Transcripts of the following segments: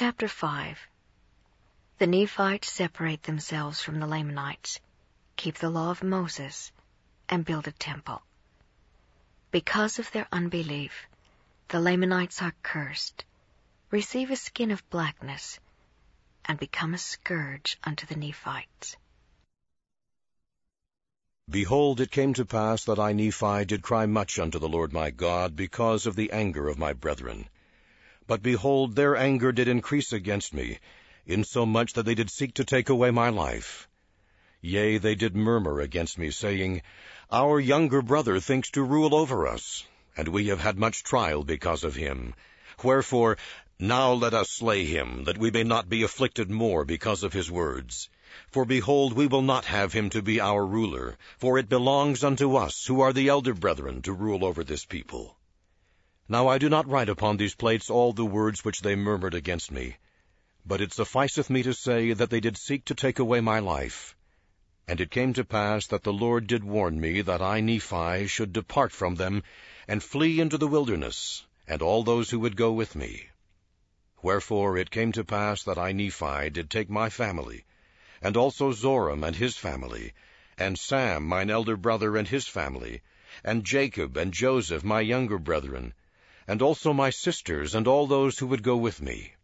Chapter 5 The Nephites separate themselves from the Lamanites, keep the law of Moses, and build a temple. Because of their unbelief, the Lamanites are cursed, receive a skin of blackness, and become a scourge unto the Nephites. Behold, it came to pass that I, Nephi, did cry much unto the Lord my God because of the anger of my brethren. But behold, their anger did increase against me, insomuch that they did seek to take away my life. Yea, they did murmur against me, saying, Our younger brother thinks to rule over us, and we have had much trial because of him. Wherefore, now let us slay him, that we may not be afflicted more because of his words. For behold, we will not have him to be our ruler, for it belongs unto us, who are the elder brethren, to rule over this people. Now I do not write upon these plates all the words which they murmured against me, but it sufficeth me to say that they did seek to take away my life. And it came to pass that the Lord did warn me that I, Nephi, should depart from them, and flee into the wilderness, and all those who would go with me. Wherefore it came to pass that I, Nephi, did take my family, and also Zoram and his family, and Sam mine elder brother and his family, and Jacob and Joseph my younger brethren, and also my sisters, and all those who would go with me.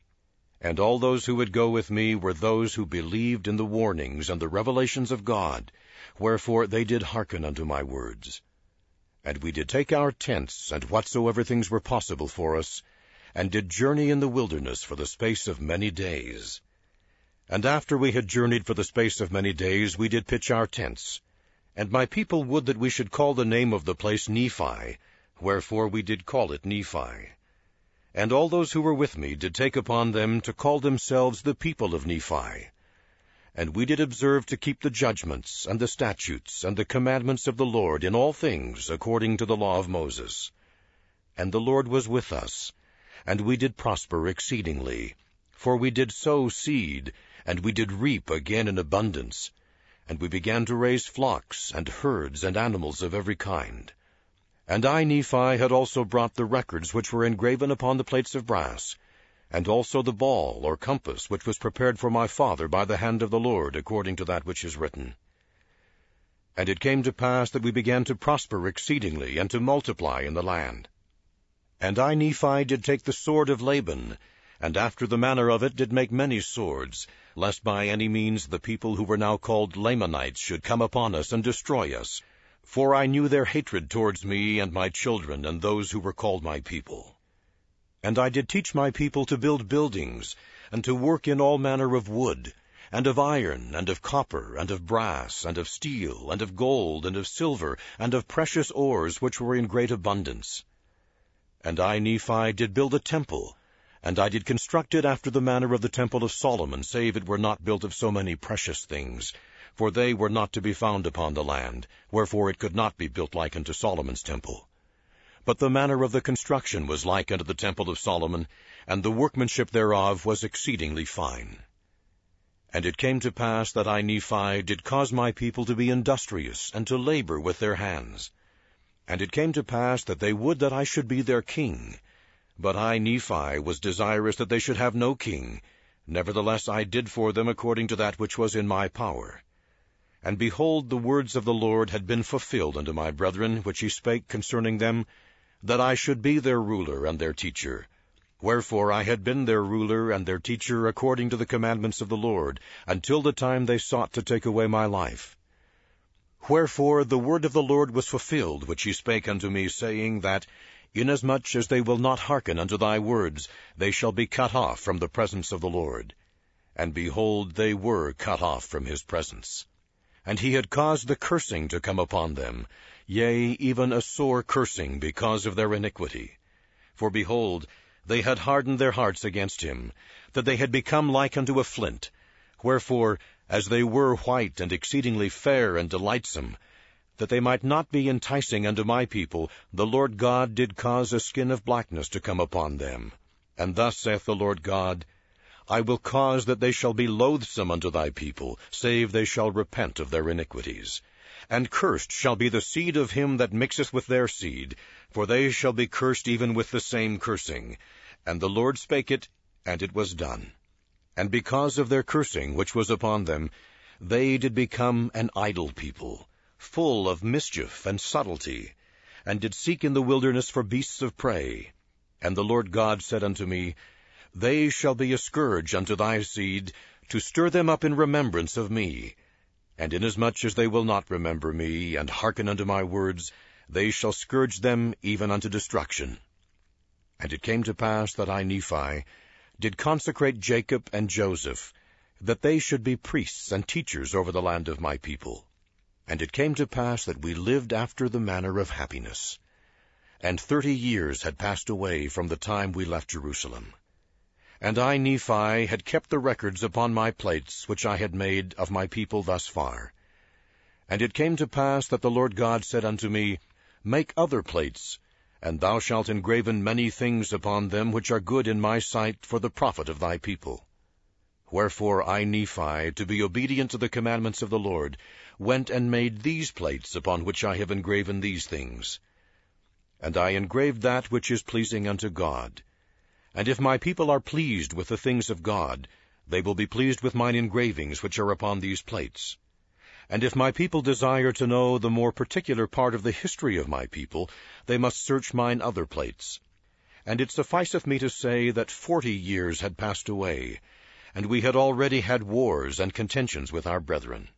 And all those who would go with me were those who believed in the warnings and the revelations of God, wherefore they did hearken unto my words. And we did take our tents, and whatsoever things were possible for us, and did journey in the wilderness for the space of many days. And after we had journeyed for the space of many days, we did pitch our tents. And my people would that we should call the name of the place Nephi, wherefore we did call it Nephi. And all those who were with me did take upon them to call themselves the people of Nephi. And we did observe to keep the judgments, and the statutes, and the commandments of the Lord in all things according to the law of Moses. And the Lord was with us, and we did prosper exceedingly. For we did sow seed, and we did reap again in abundance. And we began to raise flocks, and herds, and animals of every kind. And I, Nephi, had also brought the records which were engraven upon the plates of brass, and also the ball or compass which was prepared for my father by the hand of the Lord, according to that which is written. And it came to pass that we began to prosper exceedingly, and to multiply in the land. And I, Nephi, did take the sword of Laban, and after the manner of it did make many swords, lest by any means the people who were now called Lamanites should come upon us and destroy us, for I knew their hatred towards me and my children and those who were called my people. And I did teach my people to build buildings, and to work in all manner of wood, and of iron, and of copper, and of brass, and of steel, and of gold, and of silver, and of precious ores which were in great abundance. And I, Nephi, did build a temple, and I did construct it after the manner of the temple of Solomon, save it were not built of so many precious things, for they were not to be found upon the land, wherefore it could not be built like unto Solomon's temple. But the manner of the construction was like unto the temple of Solomon, and the workmanship thereof was exceedingly fine. And it came to pass that I, Nephi, did cause my people to be industrious, and to labor with their hands. And it came to pass that they would that I should be their king. But I, Nephi, was desirous that they should have no king. Nevertheless I did for them according to that which was in my power. And behold, the words of the Lord had been fulfilled unto my brethren, which he spake concerning them, that I should be their ruler and their teacher. Wherefore I had been their ruler and their teacher according to the commandments of the Lord, until the time they sought to take away my life. Wherefore the word of the Lord was fulfilled, which he spake unto me, saying, that, Inasmuch as they will not hearken unto thy words, they shall be cut off from the presence of the Lord. And behold, they were cut off from his presence. And he had caused the cursing to come upon them, yea, even a sore cursing, because of their iniquity. For behold, they had hardened their hearts against him, that they had become like unto a flint. Wherefore, as they were white and exceedingly fair and delightsome, that they might not be enticing unto my people, the Lord God did cause a skin of blackness to come upon them. And thus saith the Lord God, I will cause that they shall be loathsome unto thy people, save they shall repent of their iniquities. And cursed shall be the seed of him that mixeth with their seed, for they shall be cursed even with the same cursing. And the Lord spake it, And it was done. And because of their cursing which was upon them, they did become an idle people, full of mischief and subtlety, and did seek in the wilderness for beasts of prey. And the Lord God said unto me, They shall be a scourge unto thy seed, to stir them up in remembrance of me. And inasmuch as they will not remember me, and hearken unto my words, they shall scourge them even unto destruction. And it came to pass that I, Nephi, did consecrate Jacob and Joseph, that they should be priests and teachers over the land of my people. And it came to pass that we lived after the manner of happiness and thirty years had passed away from the time we left Jerusalem. And I, Nephi, had kept the records upon my plates which I had made of my people thus far. And it came to pass that the Lord God said unto me, Make other plates, and thou shalt engraven many things upon them which are good in my sight for the profit of thy people. Wherefore I, Nephi, to be obedient to the commandments of the Lord, went and made these plates upon which I have engraven these things and I engraved that which is pleasing unto God. And if my people are pleased with the things of God, they will be pleased with mine engravings which are upon these plates. And if my people desire to know the more particular part of the history of my people, they must search mine other plates. And it sufficeth me to say that forty years had passed away, and we had already had wars and contentions with our brethren.